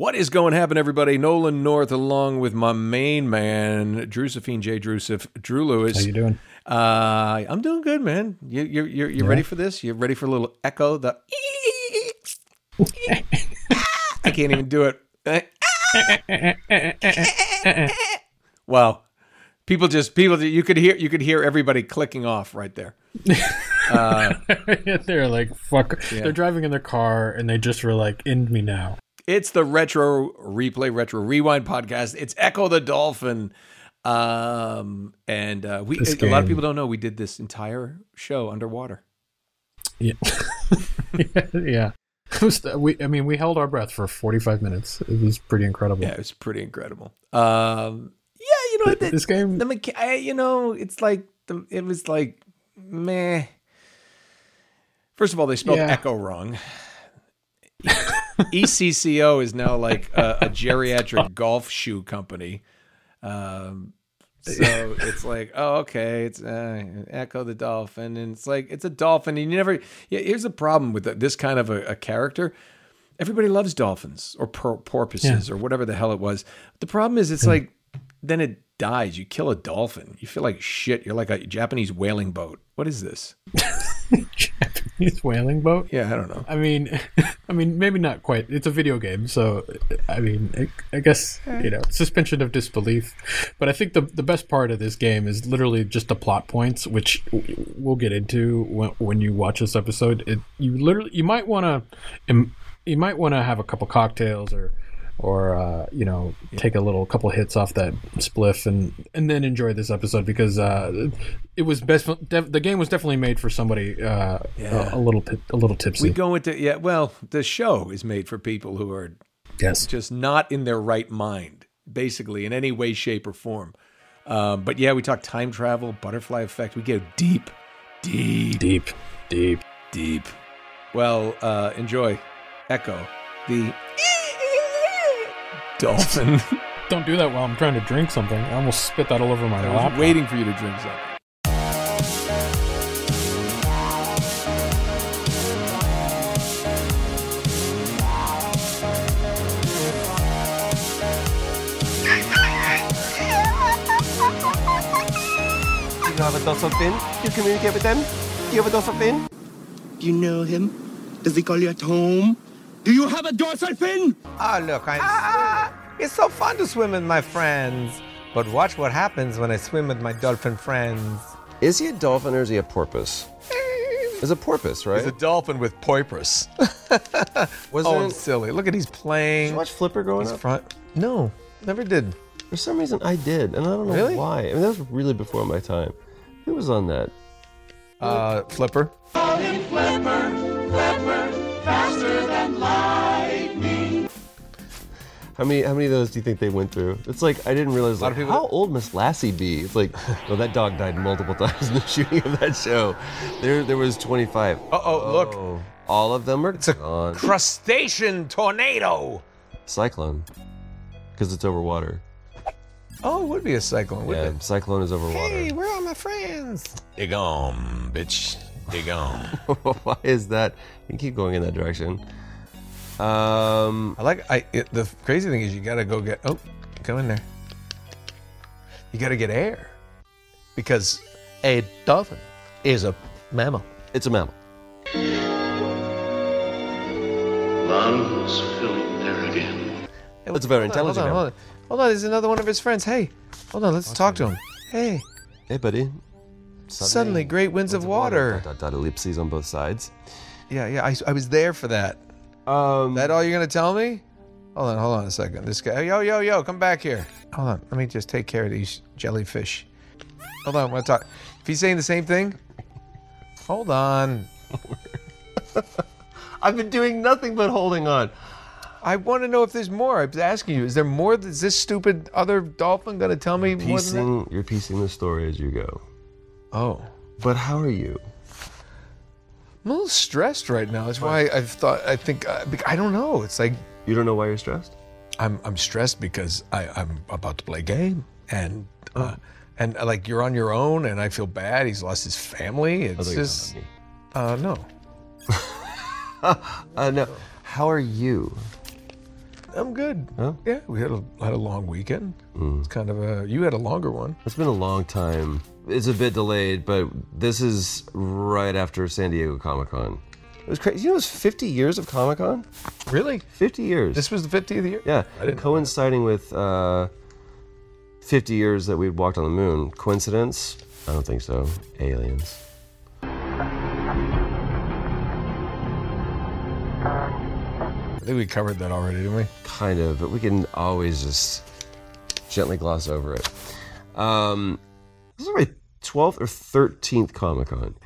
What is going to happen, everybody? Nolan North, along with my main man, Drusephine J. Drusif, Drew Lewis. How you doing? Uh, I'm doing good, man. You, you're you're, you're Yeah. ready for this? You ready for a little echo? The I can't even do it. wow, people just people you could hear you could hear everybody clicking off right there. They're like, fuck. They're driving in their car and they just were like, end me now. It's the Retro Replay Retro Rewind podcast. It's Ecco the Dolphin. Um and uh we a lot of people don't know we did this entire show underwater. Yeah. yeah. Was, we, I mean, we held our breath for 45 minutes. It was pretty incredible. Yeah, it was pretty incredible. Um yeah, you know the, This game, the mecha- I, you know, it's like the it was like meh. First of all, they spelled Yeah. echo wrong. ECCO is now like a, a geriatric golf shoe company. Um, so it's like, oh, okay, it's uh, Ecco the dolphin, and it's like it's a dolphin, and you never. Yeah, here's the problem with this kind of a, a character. Everybody loves dolphins or por- porpoises or whatever the hell it was. The problem is, it's like then it dies. You kill a dolphin, you feel like shit. You're like a Japanese whaling boat. What is this? Japanese whaling boat. Yeah, I don't know. I mean, I mean, maybe not quite. It's a video game, so I mean, I, I guess you know, suspension of disbelief. But I think the the best part of this game is literally just the plot points, which we'll get into when, when you watch this episode. It, you literally, you might want to, you might want to have a couple cocktails or. Or uh, you know, take a little couple hits off that spliff and and then enjoy this episode because uh, it was best. Def, the game was definitely made for somebody uh, a, a little a little tipsy. We go into yeah. Well, the show is made for people who are yes, just not in their right mind, basically in any way, shape, or form. Um, but yeah, we talk time travel, butterfly effect. We go deep, deep, deep, deep. deep. Well, uh, enjoy Ecco, the dolphin. Don't do that while I'm trying to drink something. I almost spit that all over my lap. I lap. was waiting for you to drink something. Do you have a dorsal fin? You communicate with them? Do you have a dorsal fin? Do you know him? Does he call you at home? Do you have a dorsal fin? Ah, look, I. It's so fun to swim with my friends. But watch what happens when I swim with my dolphin friends. Is he a dolphin or is he a porpoise? It's a porpoise, right? It's a dolphin with poipus. Was Oh, there I'm silly. Look at he's playing. Did playing. you watch Flipper growing He's up? front. No, never did. For some reason, I did, and I don't know Really? why. I mean, that was really before my time. Who was on that? Uh, Flipper. How many? How many of those do you think they went through? It's like I didn't realize. lot Like, of people- how old must Lassie be? It's like, well, that dog died multiple times in the shooting of that show. There, there was 25. Uh oh, look. All of them are It's a gone. crustacean tornado. Cyclone, because it's over water. Oh, it would be a cyclone, Yeah, wouldn't cyclone is over Hey, water. where are my friends? They gone, bitch. They gone. Why is that? You keep going in that direction. Um, I like. I. It, the crazy thing is, you gotta go get. Oh, go in there. You gotta get air, because a dolphin is a mammal. it's a mammal. Lungs filling there again. Hey, That's a very hold on, intelligent Hold on, mammal. hold on, hold on. There's another one of his friends. Hey, Hold on, let's talk to him. Hey, Hey, buddy. suddenly great winds of water. Dot, dot, dot, ellipses on both sides. Yeah, yeah, I, I was there for that. Um, That all you're gonna tell me? Hold on, hold on a second. This guy, yo, yo, yo, come back here. Hold on, let me just take care of these jellyfish. Hold on, I want to talk. If he's saying the same thing, hold on. I've been doing nothing but holding on. I want to know if there's more. I was asking you, is there more? Is this stupid other dolphin gonna tell me more than that? Piecing, you're piecing the story as you go. Oh, But how are you? I'm a little stressed right now. That's why I've thought. I think uh, bec- I don't know. It's like You don't know why you're stressed? I'm I'm stressed because I I'm about to play a game and uh, and uh, like you're on your own and I feel bad. He's lost his family. I It's thought you were just talking uh no. Uh, no. How are you? I'm good. Huh? Yeah, we had a had a long weekend. It's kind of a you had a longer one. It's been a long time. It's a bit delayed, but this is right after San Diego Comic Con. It was crazy. You know, it was 50 years of Comic Con. Really? 50 years. This was the 50th year. yeah, I didn't know coinciding with uh, 50 years that we'd walked on the moon. Coincidence? I don't think so. Aliens. Think we covered that already, didn't we? Kind of, but we can always just gently gloss over it. Um, this is my 12th or 13th Comic Con.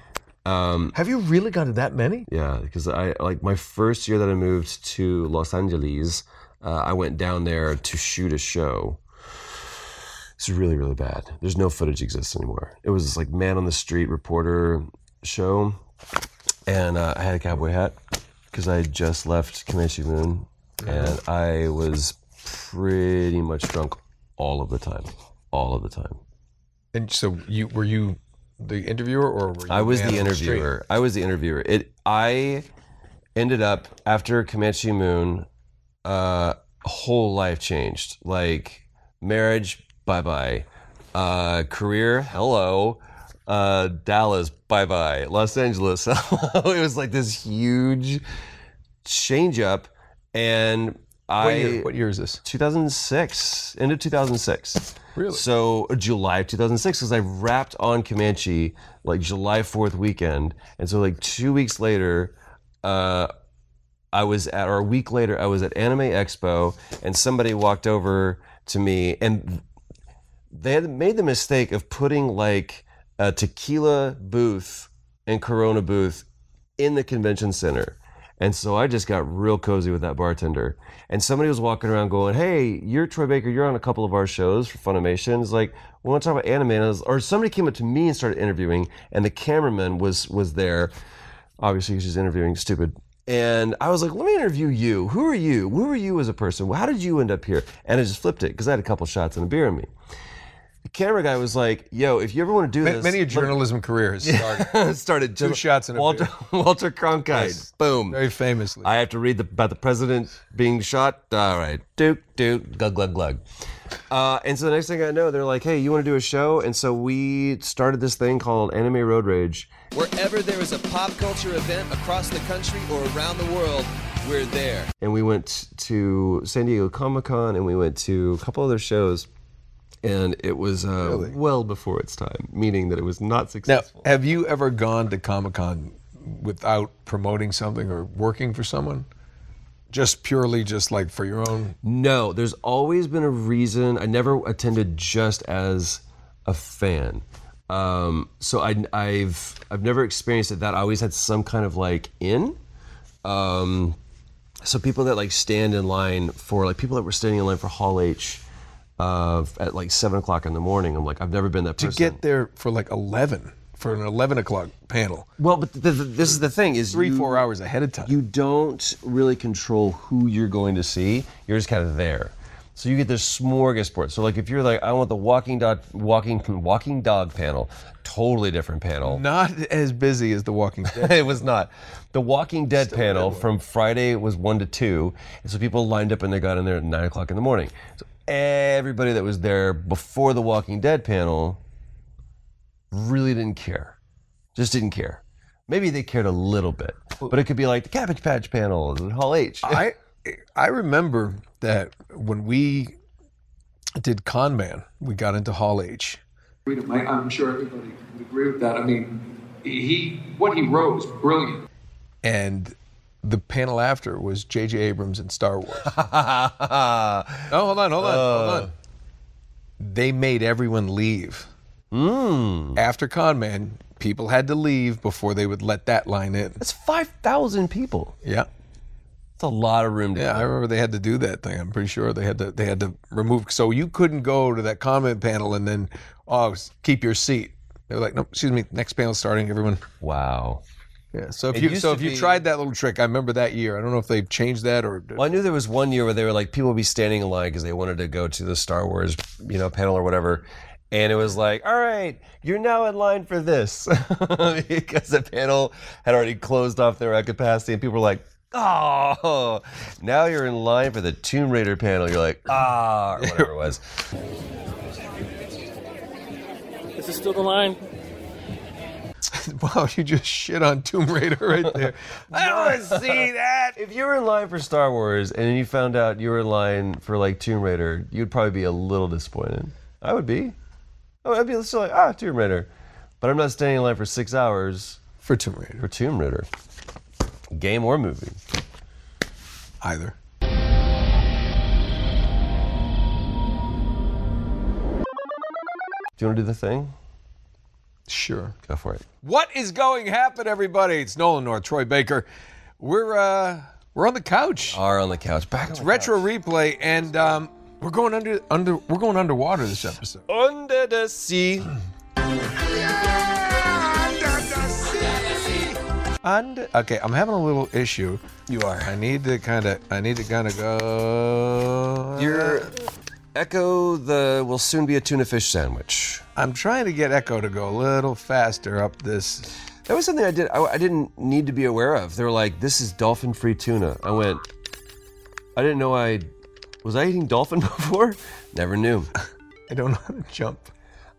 Um, Have you really gone to that many? Yeah, because I like my first year that I moved to Los Angeles, uh, I went down there to shoot a show. It's really really bad. There's no footage exists anymore. It was this, like man on the street reporter show, and uh, I had a cowboy hat because I had just left Comanche Moon, and I was pretty much drunk all of the time, all of the time. And so you were you the interviewer or were you I was the interviewer. I was the interviewer. It. I ended up after Comanche Moon. Uh, whole life changed. Like marriage, bye bye. Uh, career, hello. Uh, Dallas, bye bye. Los Angeles. It was like this huge change up, and I. What year, what year is this? 2006, end of 2006. Really? So uh, July of 2006, because I wrapped on Comanche like July 4th weekend, and so like two weeks later, uh, I was at, or a week later, I was at Anime Expo, and somebody walked over to me, and they had made the mistake of putting like a tequila booth and Corona booth in the convention center. And so I just got real cozy with that bartender. And somebody was walking around going, Hey, you're Troy Baker. You're on a couple of our shows for Funimation. It's like, we want to talk about anime. Was- or somebody came up to me and started interviewing, and the cameraman was was there. Obviously, she's interviewing stupid. And I was like, let me interview you. Who are you? Who are you as a person? How did you end up here? And I just flipped it because I had a couple shots and a beer in me. The camera guy was like, yo, if you ever want to do Ma- this. Many a let- journalism career has started started Two just shots in a Walter, Walter Cronkite. Yes. Boom. very famously. I have to read the, about the president being shot. All right. Duke, duke, glug, glug, glug. Uh, and so the next thing I know, they're like, hey, you want to do a show? And so we started this thing called Anime Road Rage. Wherever there is a pop culture event across the country or around the world, we're there. And we went to San Diego Comic Con and we went to a couple other shows. And it was uh, well before its time, meaning that it was not successful. now, successful. have you ever gone to Comic Con without promoting something or working for someone? Just purely, just like for your own. No, there's always been a reason. I never attended just as a fan. Um, so I, I've I've never experienced it that I always had some kind of like in. Um, so people that like stand in line for like people that were standing in line for Hall H uh, at like seven o'clock in the morning. I'm like I've never been that person. To person. get there for like 11, for an 11 o'clock panel, well, but the, the, this is the thing is three, you- four hours ahead of time. you don't really control who you're going to see. You're just kind of there. So you get this smorgasbord. So like if you're like, I want the walking dog, walking walking dog panel, totally different panel. Not as busy as The Walking Dead. it was not. The Walking Dead panel from Friday was one to two, and so people lined up and they got in there at nine o'clock in the morning. So everybody that was there before the Walking Dead panel really didn't care, just didn't care. Maybe they cared a little bit, but it could be like the Cabbage Patch panel at Hall H. I I remember that when we did Con Man. We got into Hall H. freedom. I, I'm sure everybody would agree with that. I mean, he what he wrote was brilliant. and the panel after was J.J. Abrams and Star Wars. oh, hold on, hold on, hold on. Uh, they made everyone leave. Hmm. After Con Man, people had to leave before they would let that line in. That's 5,000 people. Yeah. That's a lot of room to Yeah, I remember they had to do that thing. I'm pretty sure they had to they had to remove so you couldn't go to that comment panel and then oh keep your seat. They were like, no, excuse me, next panel starting, everyone. Wow. Yeah. So if It you so to if you tried that little trick, I remember that year. I don't know if they've changed that or Well, I knew there was one year where they were like, people would be standing in line because they wanted to go to the Star Wars, you know, panel or whatever. And it was like, all right, you're now in line for this. because the panel had already closed off their capacity. And people were like, oh, now you're in line for the Tomb Raider panel. You're like, ah, or whatever it was. This is still the line. wow, you just shit on Tomb Raider right there. I don't want to see that. If you were in line for Star Wars and then you found out you were in line for like Tomb Raider, you'd probably be a little disappointed. I would be. Oh, I'd be still like, ah, Tomb Raider. But I'm not standing in line for six hours For Tomb Raider. for Tomb Raider. Game or movie. Either. Do you want to do the thing? Sure. Go for it. What is going to happen, everybody? It's Nolan North, Troy Baker. We're uh we're on the couch. Are on the couch. Back on the Retro replay, and um we're going under under we're going underwater this episode. Under the sea. Under the sea. And okay, I'm having a little issue. You are. I need to kind of I need to kind of go. Your Ecco the will soon be a tuna fish sandwich. I'm trying to get Ecco to go a little faster up this. That was something I did. I, I didn't need to be aware of. They were like, "This is dolphin-free tuna." I went. I didn't know I was I eating dolphin before. Never knew. I don't know how to jump.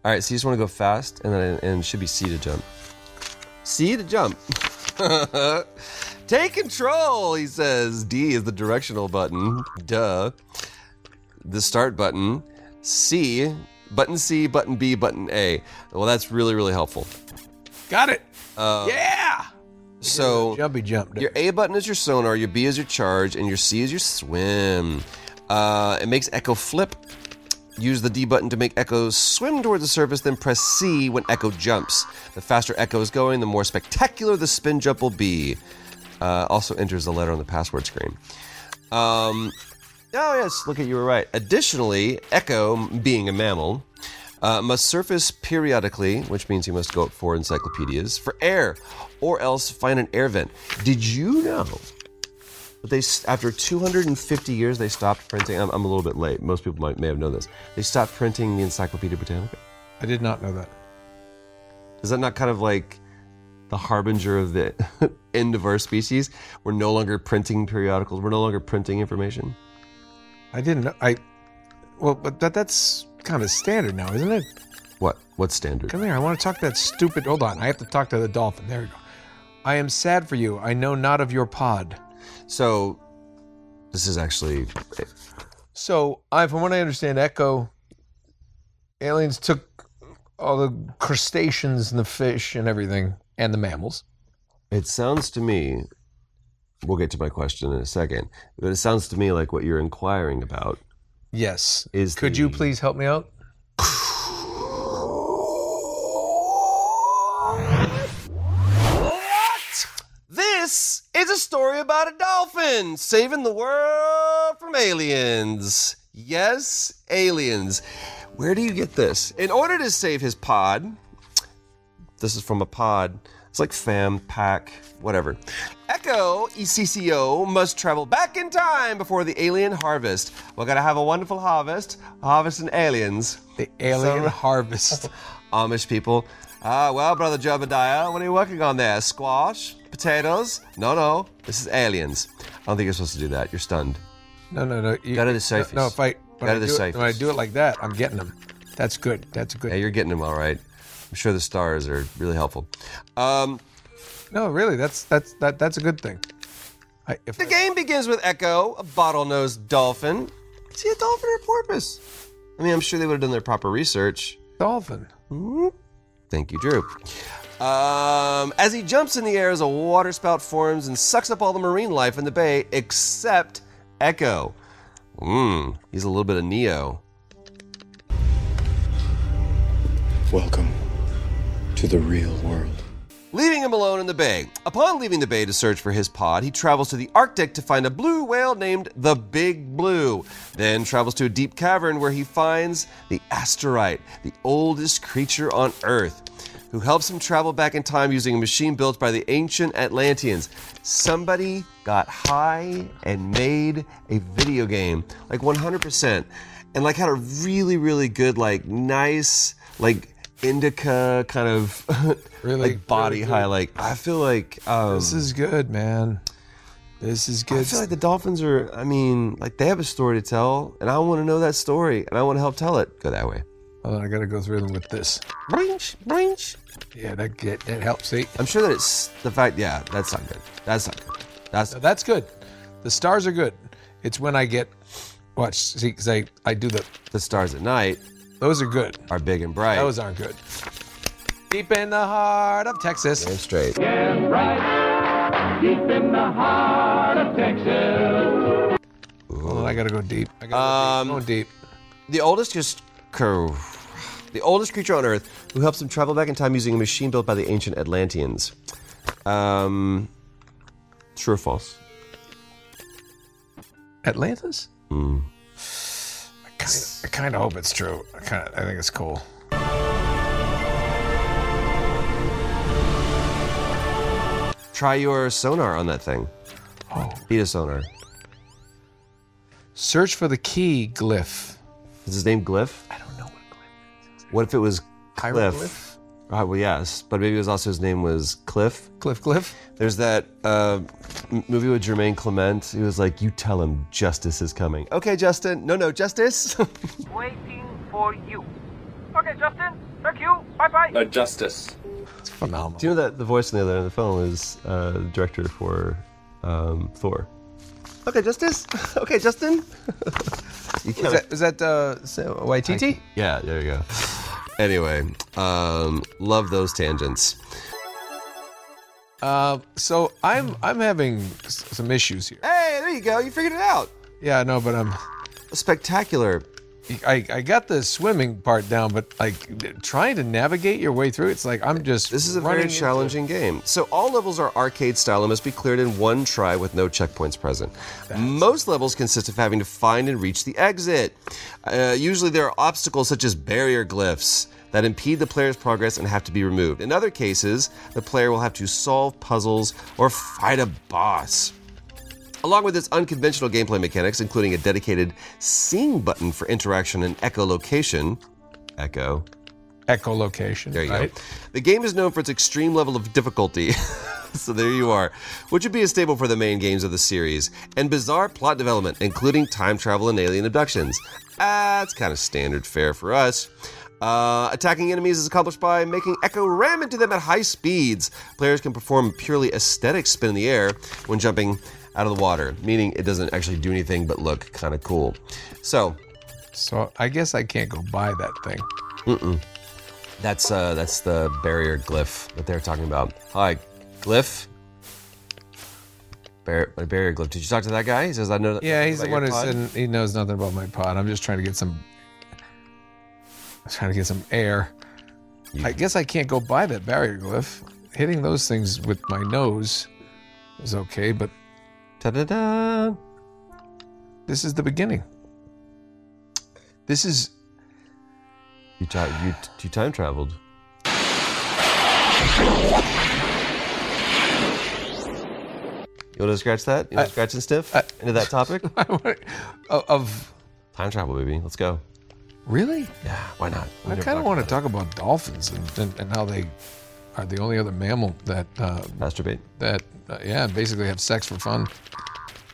All right, so you just want to go fast, and then and it should be C to jump. C to jump. Take control, he says. D is the directional button. Duh. The start button. C, button C, button B, button A. Well, that's really, really helpful. Got it. Uh, yeah. So Jumpy jump. your A button is your sonar, your B is your charge, and your C is your swim. Uh, it makes Ecco flip. Use the D button to make Ecco swim towards the surface, then press C when Ecco jumps. The faster Ecco is going, the more spectacular the spin jump will be. Uh, also enters the letter on the password screen. Um, oh, yes, look at you were right. Additionally, Ecco, being a mammal, uh, must surface periodically, which means he must go up for encyclopedias, for air, or else find an air vent. Did you know that they, after 250 years, they stopped printing? I'm, I'm a little bit late. Most people might, may have known this. They stopped printing the Encyclopedia Britannica. I did not know that. Is that not kind of like the harbinger of the end of our species? We're no longer printing periodicals. We're no longer printing information. I didn't know. I well, but that that's kind of standard now, isn't it? What? What's standard? Come here. I want to talk to that stupid. Hold on. I have to talk to the dolphin. There we go. I am sad for you. I know not of your pod. So, this is actually So, I, from what I understand, Ecco aliens took all the crustaceans and the fish and everything and the mammals. It sounds to me, we'll get to my question in a second, but it sounds to me like what you're inquiring about Yes. is. Could the- you please help me out? What? This is a story about a dolphin saving the world from aliens. Yes, aliens. Where do you get this? In order to save his pod, this is from a pod. It's like fam, pack, whatever. Echo ECCO must travel back in time before the alien harvest. We're gonna have a wonderful harvest, harvesting aliens. The alien So- harvest. Amish people. Ah, well, brother Jebediah, what are you working on there? Squash? Potatoes? No, no. This is aliens. I don't think you're supposed to do that. You're stunned. No, no, no. You, Go to the no, safest. No, if I, when, I the do it, when I do it like that, I'm getting them. That's good. That's good. Yeah, you're getting them all right. I'm sure the stars are really helpful. Um, No, really, that's that's that that's a good thing. I, if the game begins with Ecco, a bottlenose dolphin. Is he a dolphin or a porpoise? I mean, I'm sure they would have done their proper research. Dolphin. Thank you, Drew. Um, as he jumps in the air, as a waterspout forms and sucks up all the marine life in the bay, except Ecco. Mmm, he's a little bit of Neo. Welcome to the real world. Leaving him alone in the bay. Upon leaving the bay to search for his pod, he travels to the Arctic to find a blue whale named the Big Blue. Then travels to a deep cavern where he finds the Asterite, the oldest creature on Earth, who helps him travel back in time using a machine built by the ancient Atlanteans. Somebody got high and made a video game, like 100%, and like had a really, really good, like nice, like indica kind of Really, like body really. Like I feel like um, This is good, man. This is good. I feel like the Dolphins are. I mean, like they have a story to tell, and I want to know that story, and I want to help tell it. Go that way. On, I gotta go through them with this. Brinch, brinch. Yeah, that get that helps. See, I'm sure that it's the fact. Yeah, that's not good. That's not good. That's that's good. The stars are good. It's when I get watch see because I I do the the stars at night. Those are good. Are big and bright. Those aren't good. Deep in the heart of Texas. Damn straight. Get right deep in the heart of Texas. On, I gotta go deep. I gotta Um, go deep. The oldest just curve. the oldest creature on Earth who helps him travel back in time using a machine built by the ancient Atlanteans. Um, true or false? Atlantis. Hmm. I kind of hope it's true. I kind of I think it's cool. Try your sonar on that thing. Oh. Beta sonar. Search for the key glyph. Is his name Glyph? I don't know what Glyph is. What if it was Cliff? Hieroglyph? Uh, well, yes, but maybe it was also his name was Cliff. Cliff Cliff. There's that uh, m- movie with Jermaine Clement. He was like, "You tell him justice is coming." Okay, Justin. No, no, justice. Waiting for you. Okay, Justin. Thank you. Bye bye. A justice. It's phenomenal. Do you know that the voice on the other end of the phone is uh, the director for um, Thor? Okay, Justice. okay, Justin. you Is that, is that uh, so- Waititi? Yeah, there you go. Anyway, um, love those tangents. Uh, so I'm I'm having s- some issues here. Hey, there you go. You figured it out. Yeah, I know, but I'm spectacular. I, I got the swimming part down, but like trying to navigate your way through, it's like I'm just. This is a very challenging game. So all levels are arcade style and must be cleared in one try with no checkpoints present. Most levels consist of having to find and reach the exit. Uh, usually there are obstacles such as barrier glyphs that impede the player's progress and have to be removed. In other cases, the player will have to solve puzzles or fight a boss. Along with its unconventional gameplay mechanics, including a dedicated sing button for interaction and echolocation. Echo. Echolocation. There you right? go. The game is known for its extreme level of difficulty. so there you are, which would be a staple for the main games of the series, and bizarre plot development, including time travel and alien abductions. That's kind of standard fare for us. Uh, attacking enemies is accomplished by making Ecco ram into them at high speeds. Players can perform purely aesthetic spin in the air when jumping out of the water, meaning it doesn't actually do anything but look kind of cool. So, So I guess I can't go buy that thing. Mm-mm. That's uh, that's the barrier glyph that they're talking about. Hi, glyph. Bar- barrier glyph. Did you talk to that guy? He says I know. That. Yeah, he's the one who said he knows nothing about my pod. I'm just trying to get some. I'm trying to get some air. I guess I can't go buy that barrier glyph. Hitting those things with my nose is okay, but Ta-da-da. this is the beginning. This is You, ti- you, you time traveled. You want to scratch that? You want to scratch and stiff into that topic? of time travel, baby. Let's go. really. Yeah, why not? We I never kind of talked want to about talk about dolphins and, and, and how they are the only other mammal that uh, masturbate. That uh, yeah, basically have sex for fun,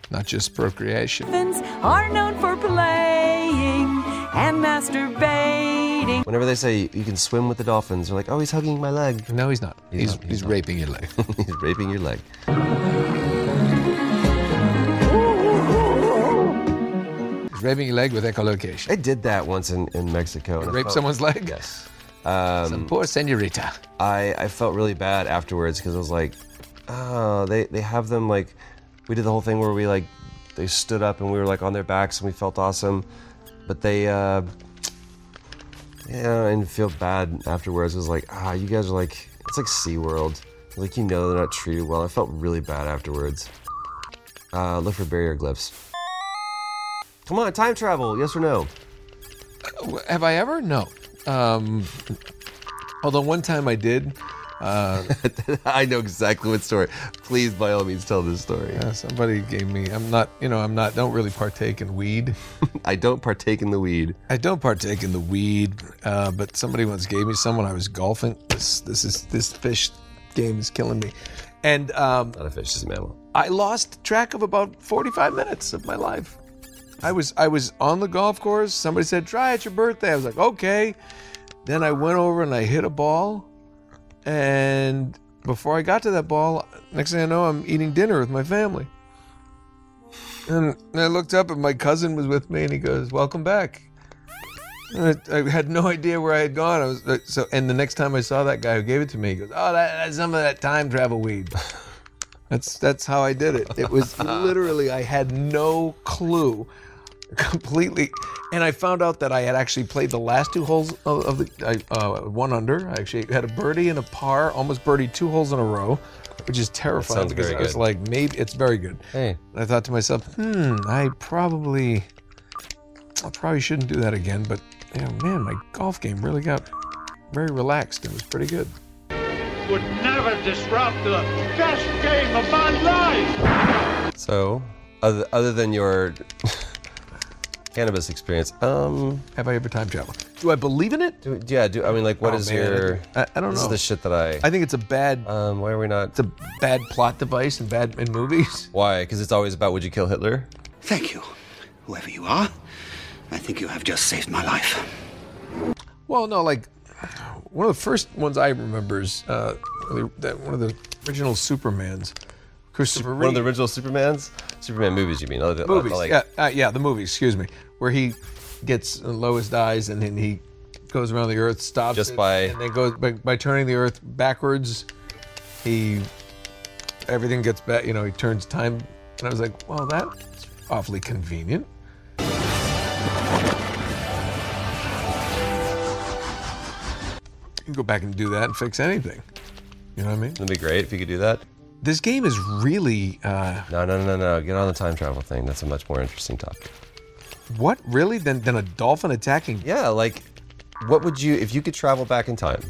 not just procreation. Dolphins are known for playing and masturbating. Whenever they say you can swim with the dolphins, they're like, "Oh, he's hugging my leg." No, he's not. He's not. he's, not. raping your leg. he's raping your leg. He's Raping your leg with echolocation. I did that once in, in Mexico. Rape someone's leg? Yes. Um, Some poor senorita. I, I felt really bad afterwards because I was like, oh, they, they have them like, we did the whole thing where we like, they stood up and we were like on their backs and we felt awesome. But they, uh, yeah, and feel bad afterwards. It was like, ah, you guys are like, it's like SeaWorld. Like, you know, they're not treated well. I felt really bad afterwards. Uh, look for barrier glyphs. Come on, time travel, yes or no? Have I ever? No. Um, although one time I did. Uh, I know exactly what story. Please, by all means, tell this story. yeah, somebody gave me. I'm not. You know, I'm not. Don't really partake in weed. I don't partake in the weed. I don't partake in the weed. Uh, but somebody once gave me some when I was golfing. This. This is this fish game is killing me. And um, Not a fish, it's a mammal. I lost track of about 45 minutes of my life. I was I was on the golf course. Somebody said, "Try it's your birthday." I was like, "Okay." Then I went over and I hit a ball, and before I got to that ball, next thing I know, I'm eating dinner with my family. And I looked up, and my cousin was with me, and he goes, "Welcome back." I, I had no idea where I had gone. I was uh, so, and the next time I saw that guy who gave it to me, he goes, "Oh, that, that's some of that time travel weed." That's that's how I did it. It was literally I had no clue, completely, and I found out that I had actually played the last two holes of, of the I, uh, one under. I actually had a birdie and a par, almost birdied two holes in a row, which is terrifying sounds because very I was good. like, maybe it's very good. Hey. And I thought to myself, hmm, I probably, I probably shouldn't do that again. But yeah, man, my golf game really got very relaxed. It was pretty good. Would never disrupt the best game of my life. So, other, other than your cannabis experience, um, Have I ever time traveled? Do I believe in it? do, yeah, do I mean like what Oh, is man, your? I, I don't this know. is the shit that I. I think it's a bad, um, why are we not? it's a bad plot device and bad in movies. Why? Because it's always about would you kill Hitler? Thank you, whoever you are. I think you have just saved my life. Well, no, like one of the first ones I remember is uh, that one of the original Supermans, Christopher One of the Reeve. original Supermans, Superman movies. You mean? Other, movies. like, yeah, uh, yeah, the movies. Excuse me, where he gets Lois dies and then he goes around the Earth, stops Just it, by- and then goes by, by turning the Earth backwards. He everything gets back. You know, he turns time, and I was like, well, that's awfully convenient. You can go back and do that and fix anything. You know what I mean? That'd be great if you could do that. This game is really uh, No, no, no, no, no. Get on the time travel thing. That's a much more interesting topic. what really than than a dolphin attacking? Yeah, like, what would you if you could travel back in time?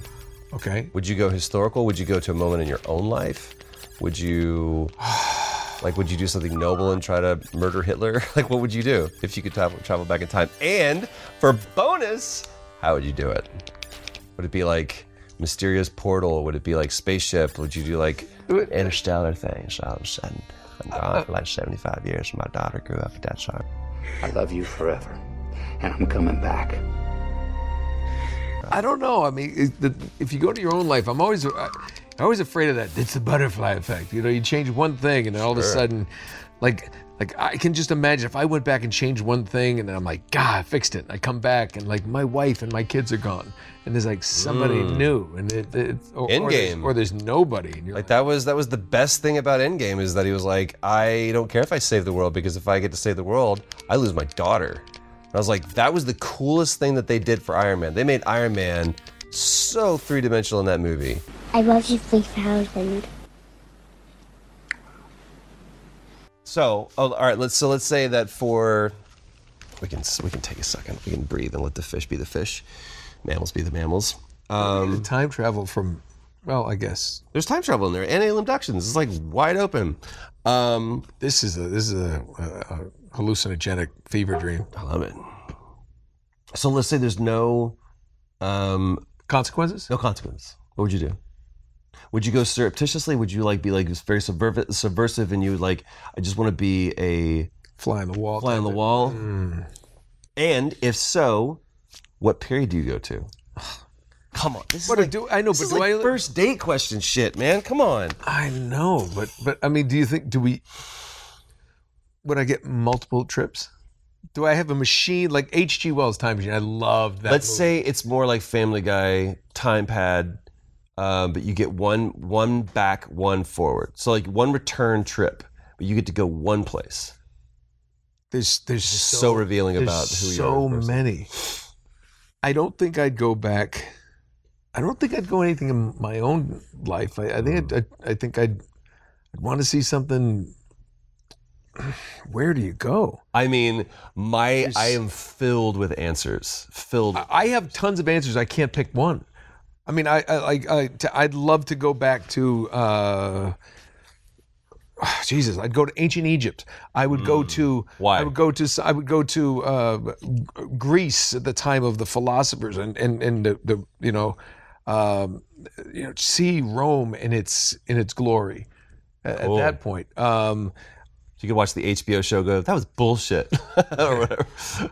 Okay, Would you go historical? Would you go to a moment in your own life? Would you like would you do something noble and try to murder Hitler? Like what would you do if you could travel travel back in time? And for bonus, how would you do it? Would it be like mysterious portal? Would it be like spaceship? Would you do like interstellar things? All of a sudden, I'm gone for like 75 years and my daughter grew up at that time. I love you forever, and I'm coming back. I don't know. I mean, the, if you go to your own life, I'm always, I, I'm always afraid of that. It's the butterfly effect. You know, you change one thing, and then all of a sudden, like, like I can just imagine if I went back and changed one thing, and then I'm like, God, I fixed it. I come back, and like my wife and my kids are gone, and there's like somebody Mm. new, and it, it or, or there's, Endgame. or there's nobody. And you're Like that was that was the best thing about Endgame is that he was like, I don't care if I save the world because if I get to save the world, I lose my daughter. And I was like, that was the coolest thing that they did for Iron Man. They made Iron Man so three dimensional in that movie. I love you 3000. So, oh, all right, let's so let's say that for we can we can take a second. We can breathe and let the fish be the fish, mammals be the mammals. Um, time travel from, well, I guess there's time travel in there and alien abductions. It's like wide open. Um, this is a this is a, a, a hallucinogenic fever dream. I love it. So let's say there's no um, consequences. No consequences. What would you do? Would you go surreptitiously? Would you like be like very subversive, subversive and you would like I just want to be a fly on the wall? Fly on the wall. Hmm. And if so, what period do you go to? Come on, this What is do like, I- I know, but do like I- first date question shit, man. Come on. I know, but but I mean, do you think do we would I get multiple trips Do I have a machine like H.G. Wells' time machine? I love that. Let's movie. say it's more like Family Guy time pad, um, but you get one one back, one forward. So like one return trip, but you get to go one place. there's there's so, so, revealing there's about who you are. So many. I don't think I'd go back. I don't think I'd go anything in my own life. I, I think I'd, I, I think I'd, I'd want to see something. Where do you go? I mean, my I am filled with answers. Filled. I- I have tons of answers. I can't pick one. I mean, I, I, I, I I'd love to go back to. Uh, Jesus, I'd go to ancient Egypt. I would go to. Why? I would go to. I would go to uh, Greece at the time of the philosophers, and and and the, the you know, um, you know, see Rome in its in its glory. At, at that point, um, you could watch the HBO show. Go, that was bullshit, or whatever.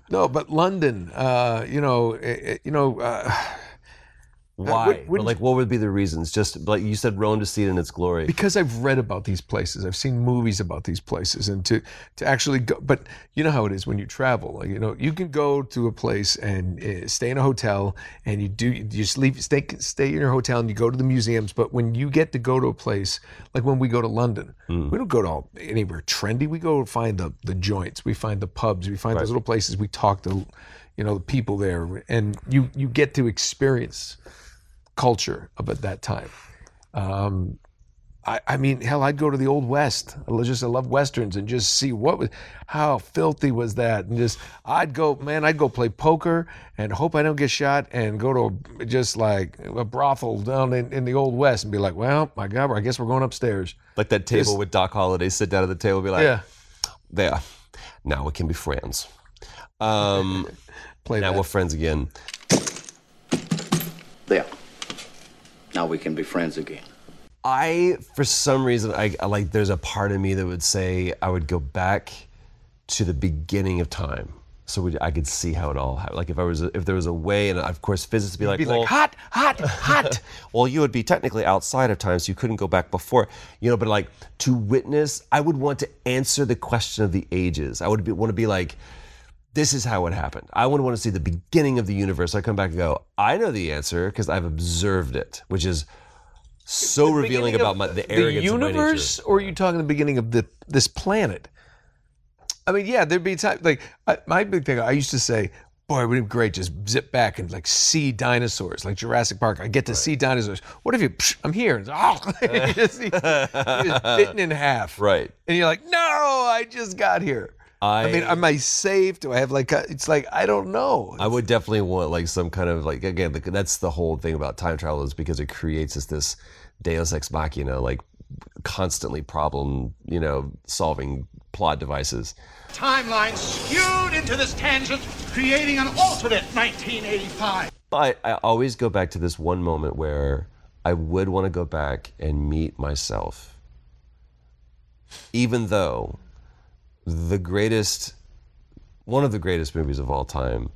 no, but London, uh, you know, eh, eh, you know. Uh, Why? would- But, like, what would be the reasons? Just like you said, Rome to see it in its glory. because I've read about these places, I've seen movies about these places, and to to actually go. But you know how it is when you travel. Like, you know, you can go to a place and uh, stay in a hotel, and you do you sleep stay stay in your hotel, and you go to the museums. But when you get to go to a place, like when we go to London, we don't go to all, anywhere trendy. We go find the the joints, we find the pubs, we find those little places. We talk to, you know, the people there, and you you get to experience culture of at that time. Um, I, I mean, hell, I'd go to the old West. I just I love westerns and just see what was, how filthy was that, and just I'd go, man, I'd go play poker and hope I don't get shot, and go to a, just like a brothel down in, in the old West and be like, well, my God, I guess we're going upstairs. Like that table Just- with Doc Holliday sit down at the table, be like, Yeah. there, now we can be friends. Um, Play now that. we're friends again. There. Now we can be friends again. I, for some reason, I, I like. There's a part of me that would say I would go back to the beginning of time, so we, I could see how it all happened. Like if I was, if there was a way, and of course physics would be You'd like, be like, well, hot, hot, hot. well, you would be technically outside of time, so you couldn't go back before. You know, but like to witness, I would want to answer the question of the ages. I would be, want to be like, this is how it happened. I would want to see the beginning of the universe. I come back and go, I know the answer because I've observed it, which is so revealing about my, the arrogance the universe, or are you talking the beginning of the this planet? I mean, yeah, there'd be time like I, my big thing. I used to say, "Boy, it would be great just zip back and like see dinosaurs, like Jurassic Park. I get to see dinosaurs. What if you? Psh, I'm here. And, oh, you just, you're just bitten in half, Right. And you're like, "No, I just got here." I, mean, am I safe? Do I have like? A, it's like I don't know. I would definitely want like some kind of like again the, that's the whole thing about time travel is because it creates this this Deus ex machina like constantly problem you know solving plot devices. Timeline skewed into this tangent, creating an alternate 1985. But I always go back to this one moment where I would want to go back and meet myself, even though the greatest, one of the greatest movies of all time,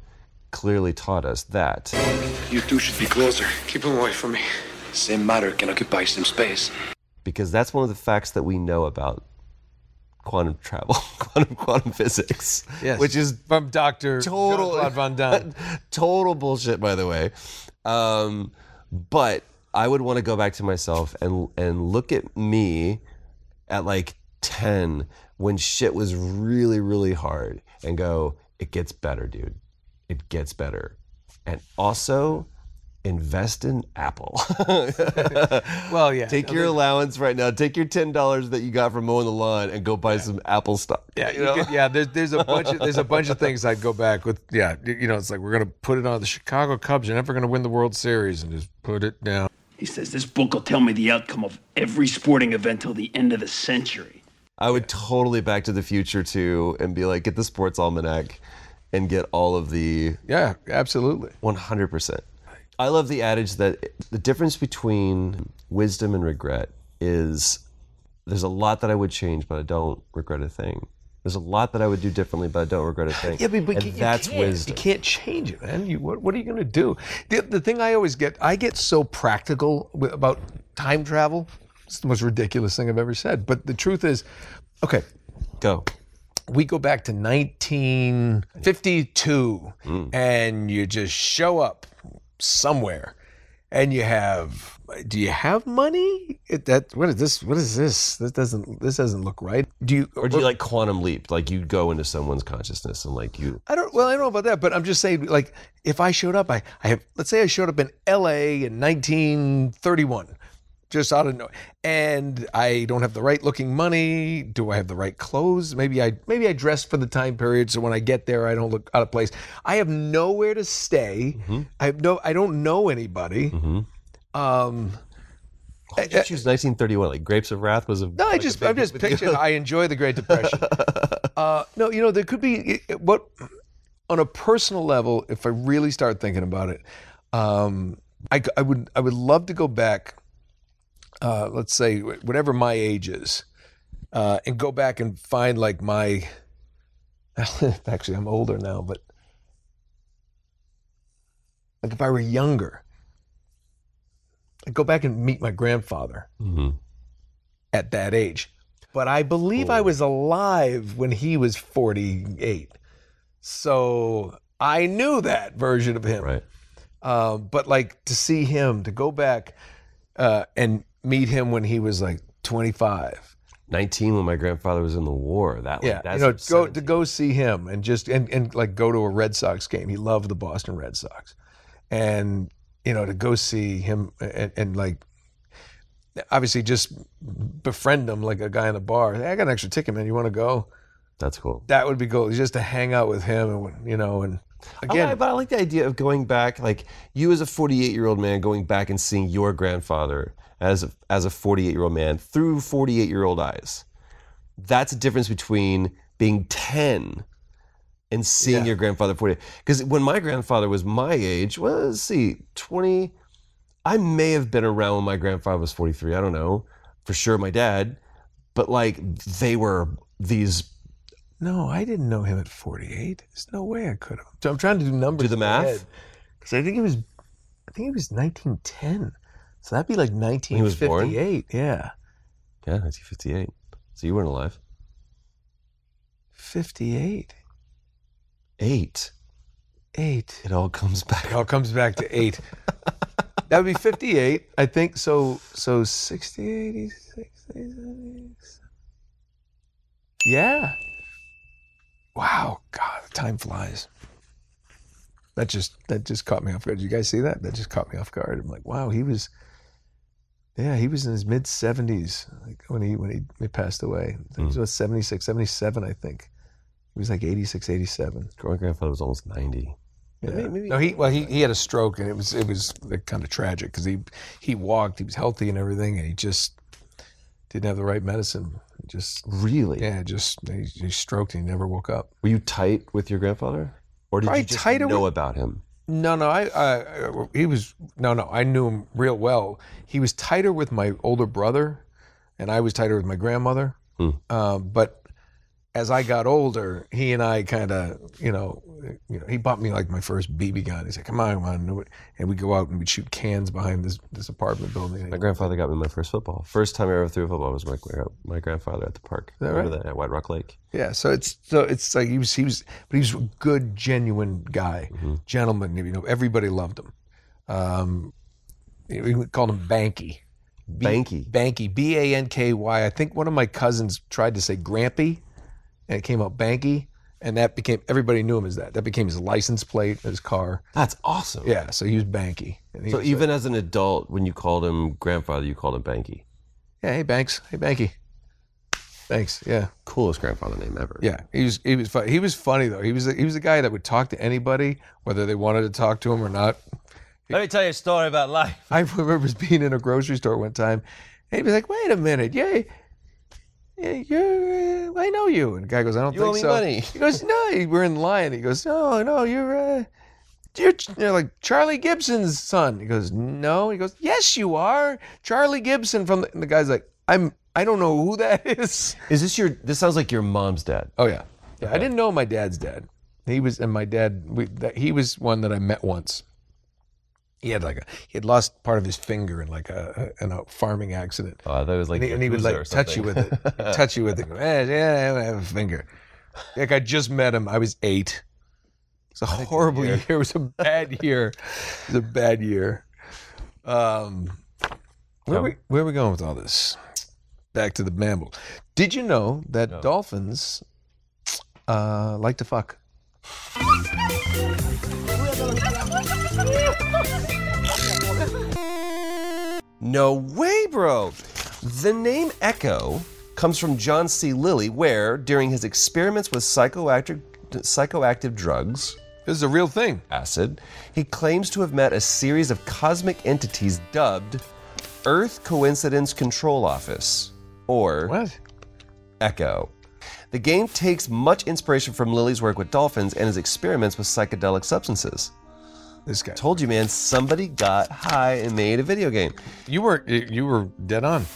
clearly taught us that. You two should be closer. Keep him away from me. Same matter can occupy some space. because that's one of the facts that we know about quantum travel, quantum quantum physics, Yes, which is from Doctor total Jean-Claude Van Damme. total bullshit, by the way. Um, but I would want to go back to myself and and look at me at like ten when shit was really really hard and go, it gets better, dude. It gets better, and also invest in Apple. well, yeah. Take I your mean- allowance right now. Take your ten dollars that you got from mowing the lawn and go buy some Apple stock. Yeah, you you know? could- yeah. There's there's a bunch of there's a bunch of things I'd go back with. Yeah, you know, it's like we're gonna put it on the Chicago Cubs. You're never gonna win the World Series, and just put it down. He says this book will tell me the outcome of every sporting event till the end of the century. I would totally Back to the Future too, and be like, get the sports almanac, and get all of the. Yeah, absolutely. One hundred percent. I love the adage that the difference between wisdom and regret is there's a lot that I would change, but I don't regret a thing. There's a lot that I would do differently, but I don't regret a thing. Yeah, but, but and you, you that's can't, wisdom. You can't change it, man. You, what, what are you going to do? The, the thing I always get, I get so practical about time travel. It's the most ridiculous thing I've ever said. But the truth is, okay, go. we go back to 1952 mm. and you just show up somewhere and you have do you have money it, that what is this what is this this doesn't this doesn't look right do you Or do you like quantum leap? Like you go into someone's consciousness and like you. I don't. Well, I don't know about that, but I'm just saying, like, if I showed up, I, I have. Let's say I showed up in L.A. in 1931, just out of no, and I don't have the right looking money. Do I have the right clothes? Maybe I maybe I dress for the time period, so when I get there, I don't look out of place. I have nowhere to stay. I have no. I don't know anybody. Um. Why did you choose 1931? Like Grapes of Wrath was a. No, I just I'm just picturing. I enjoy the Great Depression. uh, no, you know there could be what on a personal level. If I really start thinking about it, um, I, I would I would love to go back. Uh, let's say whatever my age is, uh, and go back and find like my. Actually, I'm older now, but like if I were younger, I'd go back and meet my grandfather at that age. But I believe I was alive when he was 48. So I knew that version of him. Right. Uh, but like to see him, to go back uh, and meet him when he was like 25. 19 when my grandfather was in the war. That like, Yeah, that's you know, go to go see him and just and, and like go to a Red Sox game. He loved the Boston Red Sox, and you know to go see him and, and like obviously just befriend him like a guy in the bar. Hey, I got an extra ticket, man. You want to go? That's cool. That would be cool. Just to hang out with him and you know and Again, again. but I like the idea of going back, like you as a 48 year old man going back and seeing your grandfather as a, as a 48 year old man through 48 year old eyes. That's a difference between being 10 and seeing Yeah. your grandfather 40. Because when my grandfather was my age, well, let's see, 20, I may have been around when my grandfather was 43. I don't know. For sure, my dad. But like, they were these. No, I didn't know him at 48. There's no way I could have. So I'm trying to do numbers. Do the math? Because I think he was, I think he was 1910. So that'd be like 1958. He was born? Yeah. Yeah, 1958. So you weren't alive. 58. Eight. Eight. It all comes back. It all comes back to eight. that would be 58. I think so. So 60, 86, 87. Yeah. Wow. God, time flies. That just that just caught me off guard. Did you guys see that? That just caught me off guard. I'm like, wow, he was. Yeah, he was in his mid 70s like when he when he, he passed away. He hmm. was about 76, 77, I think. He was like 86, 87. My grandfather was almost 90. Yeah. Maybe- maybe- no, he well he, he had a stroke and it was it was like, kind of tragic because he he walked, he was healthy and everything, and he just didn't have the right medicine. Just Really? yeah, just he, he stroked and he never woke up. Were you tight with your grandfather? Or did Probably you just know with- about him? No, no, I, I he was no, no, I knew him real well. He was tighter with my older brother, and I was tighter with my grandmother. Hmm. Um, but as I got older, he and I kind of, you know, you know, he bought me like my first BB gun. He said, "Come on, come on," and we go out and we'd shoot cans behind this this apartment building. My grandfather got me my first football. First time I ever threw a football was my my grandfather at the park. that Remember right? that at White Rock Lake? Yeah, so it's so it's like he was he was, but he was a good, genuine guy, gentleman. You know, everybody loved him. Um, we called him Banky. B- Banky. Banky. B A N K Y. I think one of my cousins tried to say Grampy, and it came out Banky, and that became everybody knew him as that. That became his license plate, his car. That's awesome. Yeah, so he was Banky. And he So was even as an adult, when you called him grandfather, you called him Banky. yeah, hey Banks, hey Banky. Thanks. Yeah. Coolest grandfather name ever. Yeah, he was he was fun. he was funny though. He was he was a guy that would talk to anybody, whether they wanted to talk to him or not. Let me tell you a story about life. I remember being in a grocery store one time, and he'd be like, "Wait a minute, yeah you're uh, I know you." And the guy goes, "I don't You think owe me so." money. He goes, "No, we're in line." He goes, "No, no, you're uh, you're, you're like Charlie Gibson's son." He goes, "No." He goes, "Yes, you are Charlie Gibson from." The, and the guy's like, "I'm I don't know who that is." Is this your? This sounds like your mom's dad. Oh yeah, yeah. I didn't know my dad's dad. He was, and my dad, we, that, he was one that I met once. He had like a, he had lost part of his finger in like a, a in a farming accident. Oh, I thought it was like and he, and he would like touch you with it, touch you with it. Eh, yeah, I have a finger. Like I just met him. I was eight. It's a horrible year. It was a bad year. It was a bad year. Um, where, we, where are we going with all this? Back to the mammal. Did you know that dolphins uh, like to fuck? No way, bro. The name Ecco comes from John C. Lilly, where, during his experiments with psychoactive, psychoactive drugs, this is a real thing, acid, he claims to have met a series of cosmic entities dubbed Earth Coincidence Control Office, or what? Ecco. The game takes much inspiration from Lilly's work with dolphins and his experiments with psychedelic substances. This guy told you, man. Somebody got high and made a video game. You were you were dead on.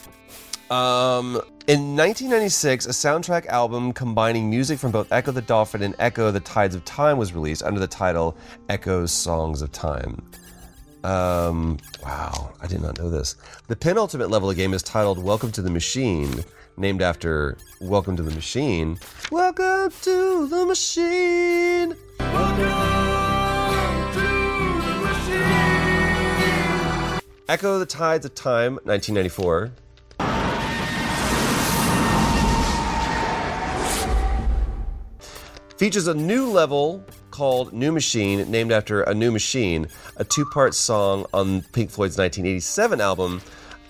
Um, in 1996, a soundtrack album combining music from both Ecco the Dolphin and Ecco the Tides of Time was released under the title Ecco's Songs of Time. Um, wow, I did not know this. The penultimate level of the game is titled Welcome to the Machine, named after Welcome to the Machine. Welcome to the Machine. Ecco the Tides of Time, 1994. Features a new level called New Machine, named after A New Machine, a two part song on Pink Floyd's 1987 album,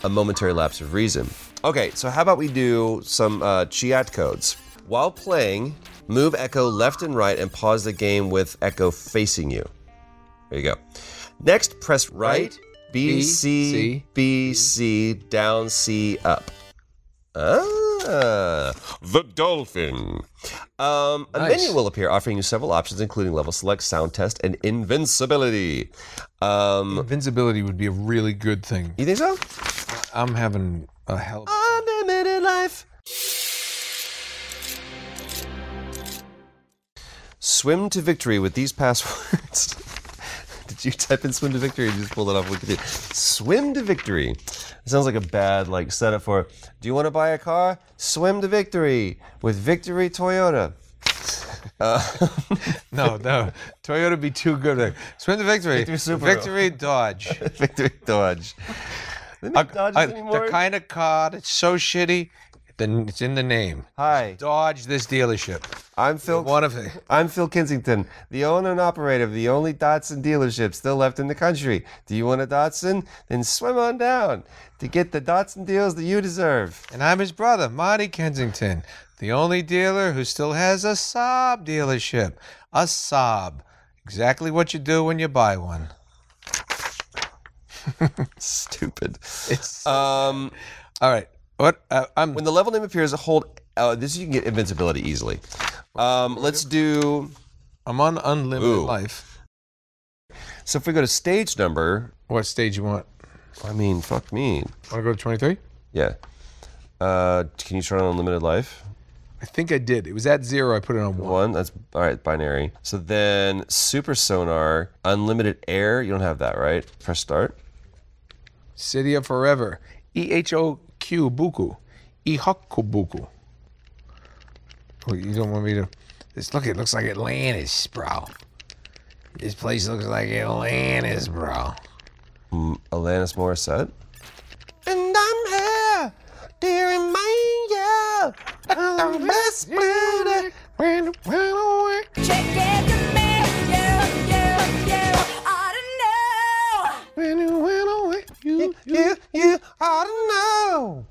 A Momentary Lapse of Reason. Okay, so how about we do some uh, cheat codes? While playing, move Ecco left and right and pause the game with Ecco facing you. There you go. Next, press right, B, C, C, B, C, down, C, up. Ah, the dolphin. Um, a menu will appear offering you several options, including level select, sound test, and invincibility. Um, Invincibility would be a really good thing. You think so? I'm having a hell. Of a Unlimited life. Swim to victory with these passwords. Did you type in swim to victory or you just pulled it off Wikipedia? Swim to victory. It sounds like a bad like setup for do you want to buy a car? Swim to victory with Victory Toyota. Uh, no, no. Toyota would be too good. Swim to victory. Victory. Victory Dodge. Victory Dodge. A- make Dodges a- the kind of car that's so shitty, then it's in the name. Hi. Dodge this dealership. I'm Phil. One of. I'm Phil Kensington, the owner and operator of the only Datsun dealership still left in the country. Do you want a Datsun? Then swim on down to get the Datsun deals that you deserve. And I'm his brother, Marty Kensington, the only dealer who still has a Saab dealership. A Saab. Exactly what you do when you buy one. Stupid. It's Um, all right. What? Uh, I'm. when the level name appears, hold. Uh, this you can get invincibility easily. Um, let's do. I'm on unlimited Ooh. life. So if we go to stage number, What stage you want? I mean, fuck me. Want to go to 23? Yeah. Uh, can you turn on unlimited life? I think I did. It was at zero. I put it on one. One. That's all right. Binary. So then super sonar, unlimited air. You don't have that, right? Press start. City of Forever. E H O Q Buku. E Buku. Oh, you don't want me to. This look. It looks like Atlantis, bro. This place looks like Atlantis, bro. Mm, Alanis Morissette. And I'm here to remind you of the best beauty. When away. When You, You, you ought to know.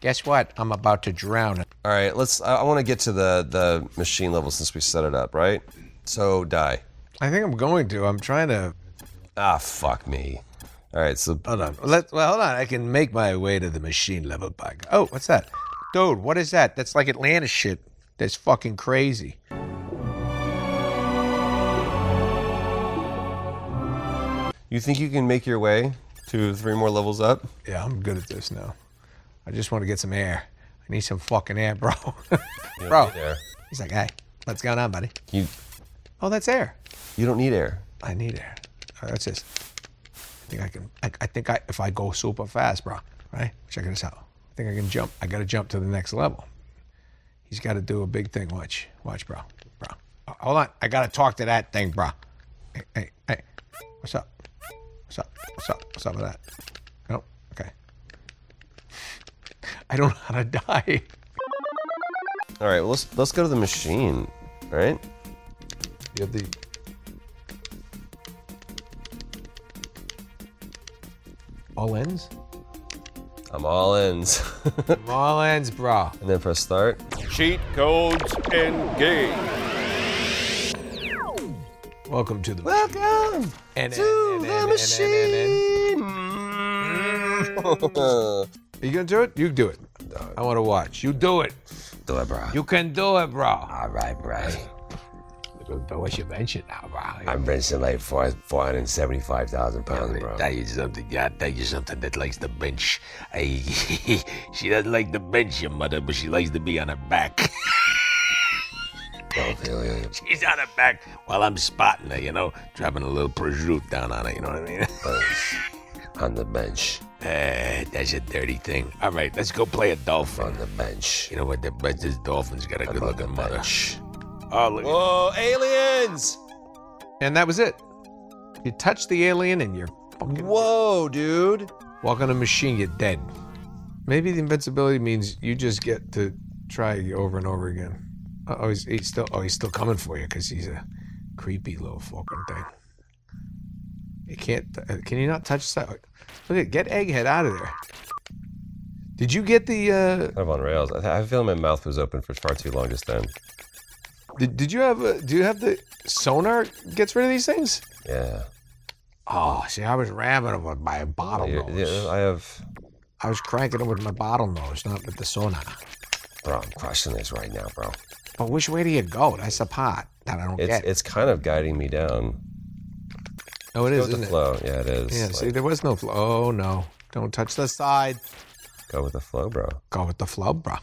Guess what? I'm about to drown. All right, let's. I, I want to get to the the machine level since we set it up, right? So die. I think I'm going to. I'm trying to. Ah, fuck me. All right, so Hold on. Let, well, hold on. I can make my way to the machine level bug. Oh, what's that? Dude, what is that? That's like Atlantis shit. That's fucking crazy. you think you can make your way to three more levels up? Yeah, I'm good at this now. I just want to get some air. I need some fucking air, bro. You bro. air. He's like, hey, what's going on, buddy? You Oh, that's air. you don't need air. I need air. All right, that's this. I think I can. I, I think I if I go super fast, bro. Right? Check this out. I think I can jump. I got to jump to the next level. He's got to do a big thing. Watch, watch, bro, bro. Uh, Hold on, I gotta talk to that thing, bro. Hey, hey, hey. What's up? What's up? What's up? What's up with that? No, okay. I don't know how to die. All right, well, let's let's go to the machine. All right. You have the. All ends? I'm all ins. all ends, bro. And then press start. Cheat codes engage. Welcome to the Welcome and, to the machine. Mm. Are you gonna do it? You do it. I want to watch. You do it. Do it, bro. You can do it, bro. All right, bro. But what's your bench now, bro? I'm benching like four, 475,000 pounds, bro. tell you something. Yeah, tell you something that likes to bench. I, she doesn't like to bench your mother, but she likes to be on her back. She's on her back while I'm spotting her, you know, dropping a little prosciutto down on her, you know what I mean? on the bench. Uh, that's a dirty thing. All right, let's go play a dolphin. On the bench. You know what? The, but this dolphin's got a good looking mother. Oh, look. Whoa, aliens! And that was it. You touch the alien and you're fucking. Whoa, dude. Walk on a machine, you're dead. Maybe the invincibility means you just get to try over and over again. Oh, he's, he's still. Oh, he's still coming for you because he's a creepy little fucking thing. You can't. Uh, can you not touch that? Look at get Egghead out of there. Did you get the? uh Kind of on rails. I, I feel my mouth was open for far too long just then. Did, did you have? A, do you have the sonar? Gets rid of these things? Yeah. Oh, see, I was ramming them with my bottle Yeah, nose. yeah, I have. I was cranking them with my bottle nose, not with the sonar. Bro, I'm crushing this right now, bro. But which way do you go? That's the part that I don't It's get. it's kind of guiding me down. oh, it is, Go with the it? flow. Yeah, it is. Yeah, Like, see, there was no flow. Oh, no. Don't touch the side. Go with the flow, bro. Go with the flow, bro.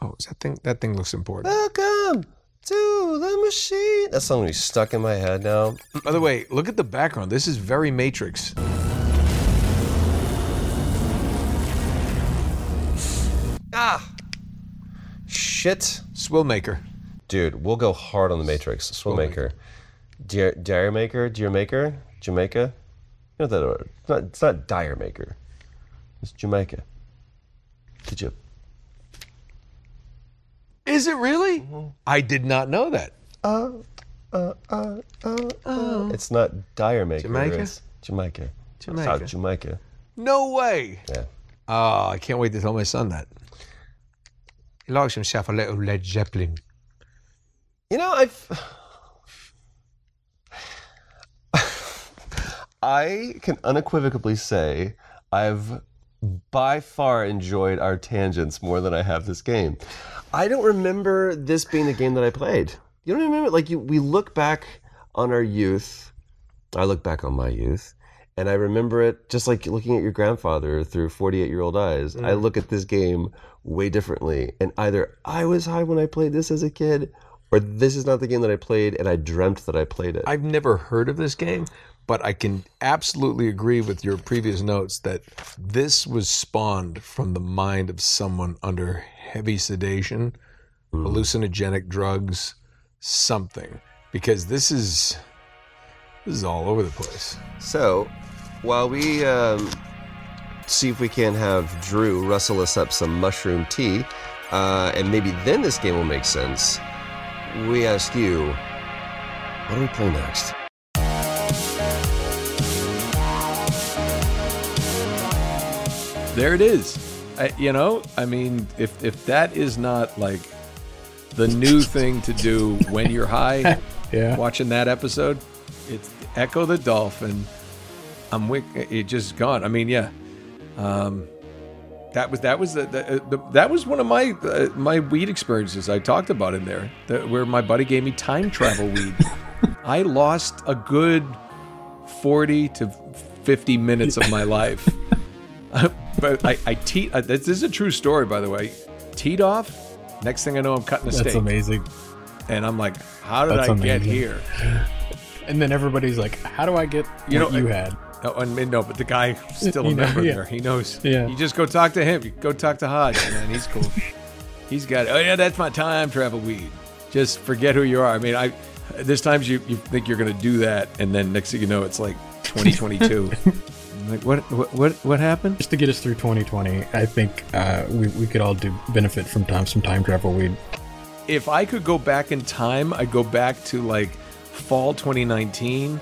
Oh, is that thing? That thing looks important. Welcome to the machine. That song is stuck in my head now. By the way, look at the background. This is very Matrix. Shit. Swillmaker. Dude, we'll go hard on the Matrix. Swillmaker. Deer, Dire Maker? Deer Maker? Jamaica? You know that word. It's not, it's not Dire Maker. It's Jamaica. Did you? Is it really? I did not know that. Uh, uh, uh, uh, uh. It's not Dire Maker. Jamaica? It's Jamaica. Jamaica. South Jamaica. No way. Yeah. Oh, I can't wait to tell my son that. He likes himself a little Led Zeppelin. You know, I've. I can unequivocally say I've by far enjoyed our tangents more than I have this game. I don't remember this being the game that I played. You don't remember? Like, you, we look back on our youth. I look back on my youth. And I remember it just like looking at your grandfather through 48 year old eyes. I Mm. look at this game way differently. And either I was high when I played this as a kid, or this is not the game that I played and I dreamt that I played it. I've never heard of this game, but I can absolutely agree with your previous notes that this was spawned from the mind of someone under heavy sedation, hallucinogenic drugs, something. Because this is this is all over the place. So, while we um, see if we can have Drew rustle us up some mushroom tea, uh, and maybe then this game will make sense, we ask you, what do we play next? There it is. I, you know, I mean, if if that is not like the new thing to do when you're high, Yeah. watching that episode, it's Ecco the Dolphin. I'm wick. It just gone. I mean, yeah. Um, that was that was the, the, the that was one of my uh, my weed experiences. I talked about in there, that, where my buddy gave me time travel weed. I lost a good forty to fifty minutes of my life. but I, I teed. Uh, this is a true story, by the way. Teed off. Next thing I know, I'm cutting a That's steak. amazing. And I'm like, how did That's I get here? And then everybody's like, "How do I get You know, what you I- had?" Oh, and no, but the guy still a member yeah. there. He knows. Yeah. You just go talk to him. You go talk to Hodge, man. He's cool. He's got. Oh yeah, that's my time travel weed. Just forget who you are. I mean, I. There's times you, you think you're going to do that, and then next thing you know, it's like 2022. I'm like what what what what happened? Just to get us through 2020, I think uh, we we could all do benefit from time some time travel weed. If I could go back in time, I'd go back to like fall 2019,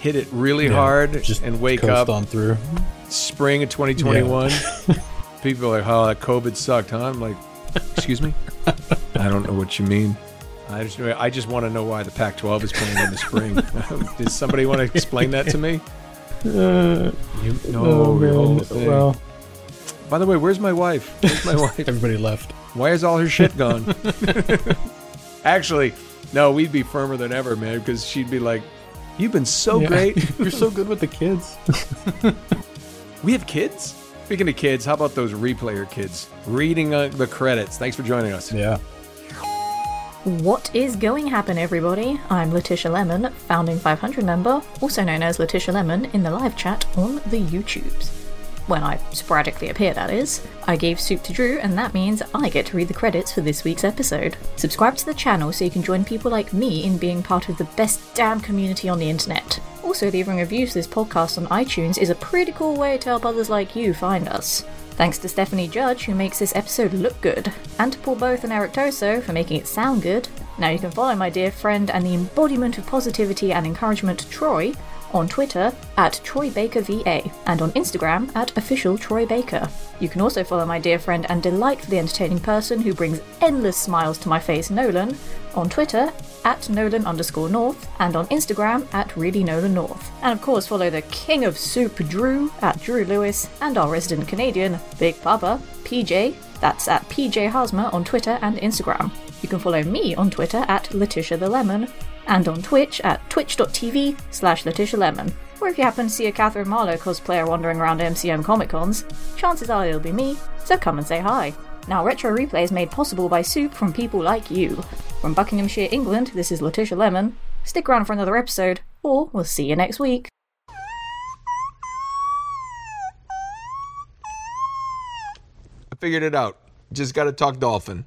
hit it really Yeah, hard, and wake up on through. spring of 2021. People are like, "Oh, that COVID sucked, huh?" I'm like, "Excuse me, I don't know what you mean." I just I just want to know why the Pac-12 is playing in the spring. Does somebody want to explain that to me? Uh, You know oh. Well, By the way, where's my wife? Where's my wife? everybody left. Why is all her shit gone? Actually, no, we'd be firmer than ever, man, because she'd be like, "You've been so Yeah. great. You're so good with the kids." We have kids. Speaking of kids, how about those replayer kids reading uh, the credits? Thanks for joining us. Yeah. What is going to happen, everybody? I'm Letitia Lemon, founding 500 member, also known as Letitia Lemon in the live chat on the YouTubes. When I sporadically appear, that is. I gave soup to Drew, and that means I get to read the credits for this week's episode. Subscribe to the channel so you can join people like me in being part of the best damn community on the internet. Also, leaving reviews for this podcast on iTunes is a pretty cool way to help others like you find us. Thanks to Stephanie Judge, who makes this episode look good, and to Paul Both and Eric Toso for making it sound good. Now you can follow my dear friend and the embodiment of positivity and encouragement, Troy, on Twitter at Troy Baker VA and on Instagram at official Troy Baker. You can also follow my dear friend and delightfully entertaining person who brings endless smiles to my face, Nolan, on Twitter at Nolan underscore North and on Instagram at Really Nolan North. And of course, follow the King of Soup, Drew, at Drew Lewis, and our resident Canadian, Big Papa, PJ, that's at PJ Hasma on Twitter and Instagram. You can follow me on Twitter at Letitia the Lemon and on Twitch at twitch.tv slash Letitia Lemon. Or if you happen to see a Catherine Marlowe cosplayer wandering around MCM Comic Cons, chances are it'll be me, so come and say hi. Now, Retro Replay is made possible by soup from people like you. From Buckinghamshire, England, this is Letitia Lemon. Stick around for another episode, or we'll see you next week. I figured it out. Just got to talk dolphin.